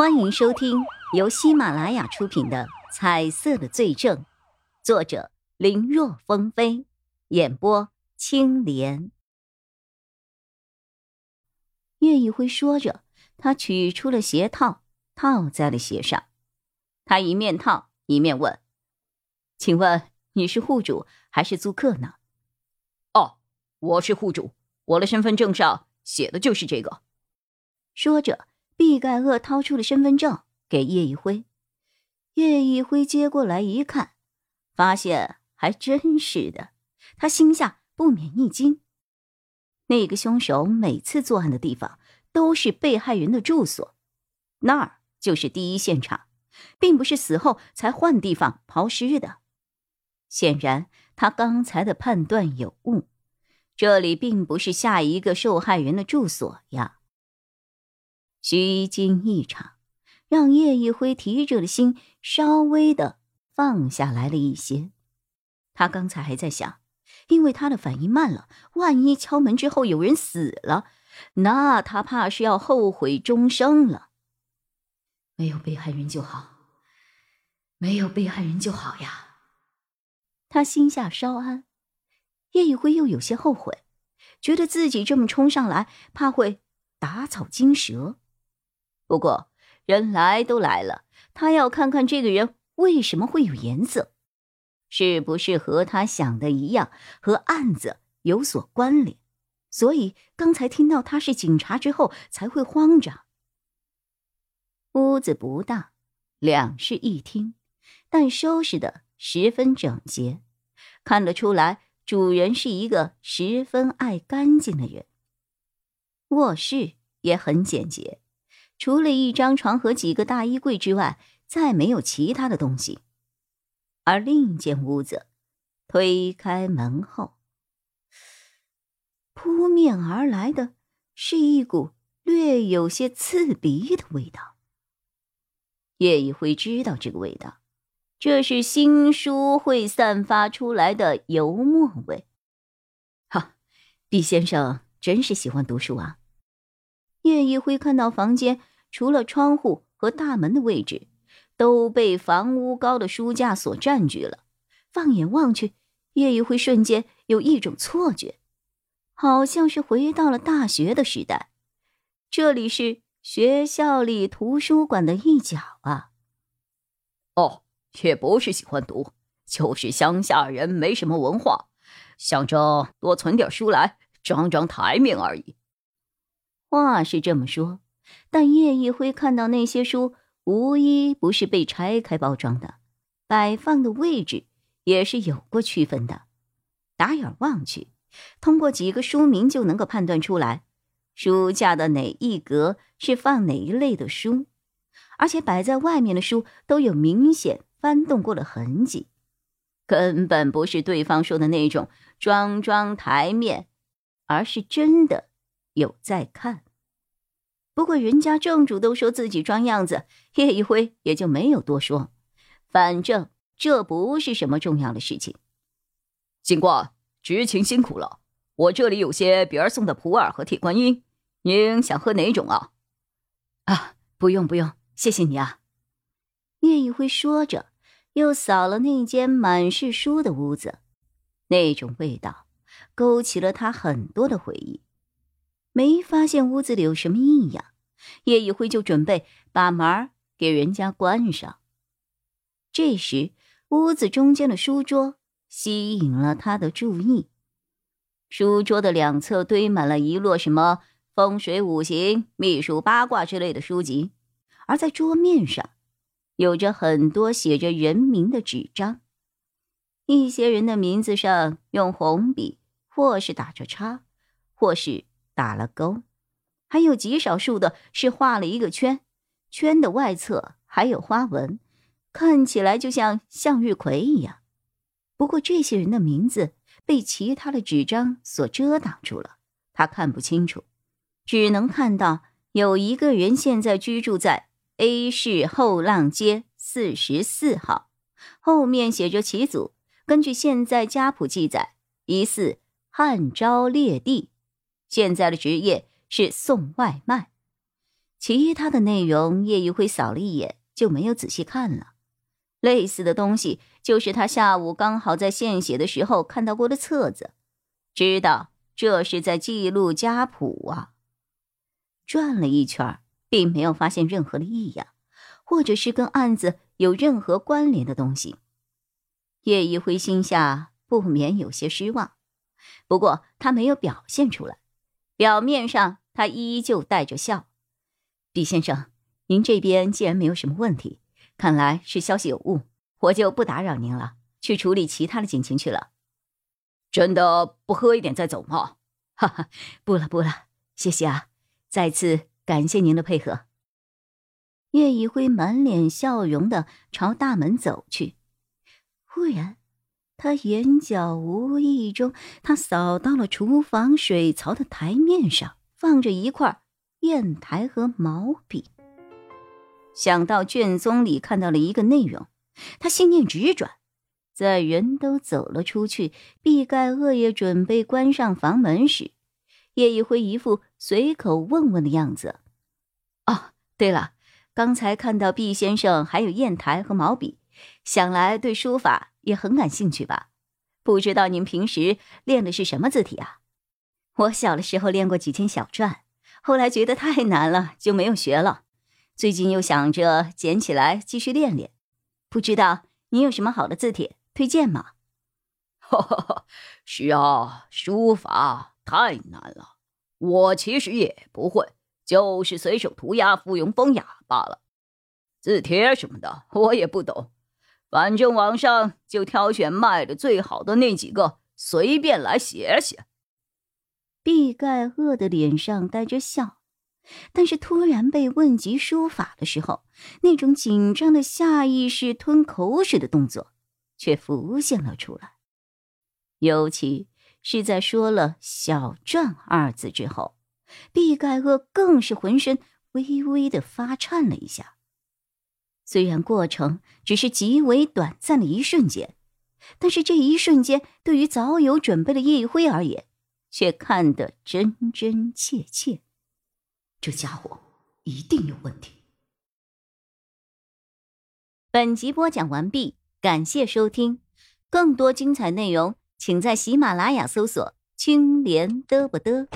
欢迎收听由喜马拉雅出品的《彩色的罪证》，作者林若风飞，演播青莲。叶一辉说着，他取出了鞋套，套在了鞋上。他一面套一面问：“请问你是户主还是租客呢？”“哦，我是户主，我的身份证上写的就是这个。”说着。毕盖厄掏出了身份证给叶一辉，叶一辉接过来一看，发现还真是的，他心下不免一惊。那个凶手每次作案的地方都是被害人的住所，那儿就是第一现场，并不是死后才换地方抛尸的。显然，他刚才的判断有误，这里并不是下一个受害人的住所呀。虚惊一场，让叶一辉提着的心稍微的放下来了一些。他刚才还在想，因为他的反应慢了，万一敲门之后有人死了，那他怕是要后悔终生了。没有被害人就好，没有被害人就好呀。他心下稍安，叶一辉又有些后悔，觉得自己这么冲上来，怕会打草惊蛇。不过，人来都来了，他要看看这个人为什么会有颜色，是不是和他想的一样，和案子有所关联？所以刚才听到他是警察之后才会慌张。屋子不大，两室一厅，但收拾的十分整洁，看得出来主人是一个十分爱干净的人。卧室也很简洁。除了一张床和几个大衣柜之外，再没有其他的东西。而另一间屋子，推开门后，扑面而来的是一股略有些刺鼻的味道。叶一辉知道这个味道，这是新书会散发出来的油墨味。哈，毕先生真是喜欢读书啊！叶一辉看到房间。除了窗户和大门的位置，都被房屋高的书架所占据了。放眼望去，叶一辉瞬间有一种错觉，好像是回到了大学的时代。这里是学校里图书馆的一角啊。哦，也不是喜欢读，就是乡下人没什么文化，想着多存点书来装装台面而已。话是这么说。但叶一辉看到那些书，无一不是被拆开包装的，摆放的位置也是有过区分的。打眼望去，通过几个书名就能够判断出来，书架的哪一格是放哪一类的书，而且摆在外面的书都有明显翻动过的痕迹，根本不是对方说的那种装装台面，而是真的有在看。不过人家正主都说自己装样子，叶一辉也就没有多说。反正这不是什么重要的事情。警官，执勤辛苦了。我这里有些别人送的普洱和铁观音，您想喝哪种啊？啊，不用不用，谢谢你啊。叶一辉说着，又扫了那间满是书的屋子，那种味道勾起了他很多的回忆。没发现屋子里有什么异样，叶一辉就准备把门给人家关上。这时，屋子中间的书桌吸引了他的注意。书桌的两侧堆满了一摞什么风水五行、秘术八卦之类的书籍，而在桌面上，有着很多写着人名的纸张。一些人的名字上用红笔，或是打着叉，或是。打了勾，还有极少数的是画了一个圈，圈的外侧还有花纹，看起来就像向日葵一样。不过这些人的名字被其他的纸张所遮挡住了，他看不清楚，只能看到有一个人现在居住在 A 市后浪街四十四号，后面写着其祖，根据现在家谱记载，疑似汉昭烈帝。现在的职业是送外卖，其他的内容，叶一辉扫了一眼就没有仔细看了。类似的东西，就是他下午刚好在献血的时候看到过的册子，知道这是在记录家谱啊。转了一圈，并没有发现任何的异样，或者是跟案子有任何关联的东西。叶一辉心下不免有些失望，不过他没有表现出来，表面上他依旧带着笑。毕先生，您这边既然没有什么问题，看来是消息有误，我就不打扰您了，去处理其他的警情去了。真的不喝一点再走吗？哈哈，不了不了，谢谢啊，再次感谢您的配合。叶一辉满脸笑容的朝大门走去，忽然，他眼角无意中，他扫到了厨房水槽的台面上放着一块。砚台和毛笔。想到卷宗里看到了一个内容，他心念直转。在人都走了出去，毕盖恶也准备关上房门时，叶一辉一副随口问问的样子。哦，对了，刚才看到毕先生还有砚台和毛笔，想来对书法也很感兴趣吧？不知道您平时练的是什么字体啊？我小的时候练过几篇小篆。后来觉得太难了，就没有学了。最近又想着捡起来继续练练。不知道你有什么好的字帖推荐吗？是啊，书法太难了，我其实也不会，就是随手涂鸦附庸风雅罢了。字帖什么的我也不懂，反正网上就挑选卖的最好的那几个，随便来写写。毕盖厄的脸上带着笑，但是突然被问及书法的时候，那种紧张的下意识吞口水的动作却浮现了出来。尤其是在说了“小篆”二字之后，毕盖厄更是浑身微微的发颤了一下。虽然过程只是极为短暂的一瞬间，但是这一瞬间对于早有准备的叶一辉而言。却看得真真切切，这家伙一定有问题。本集播讲完毕，感谢收听，更多精彩内容，请在喜马拉雅搜索“青莲嘚不嘚”。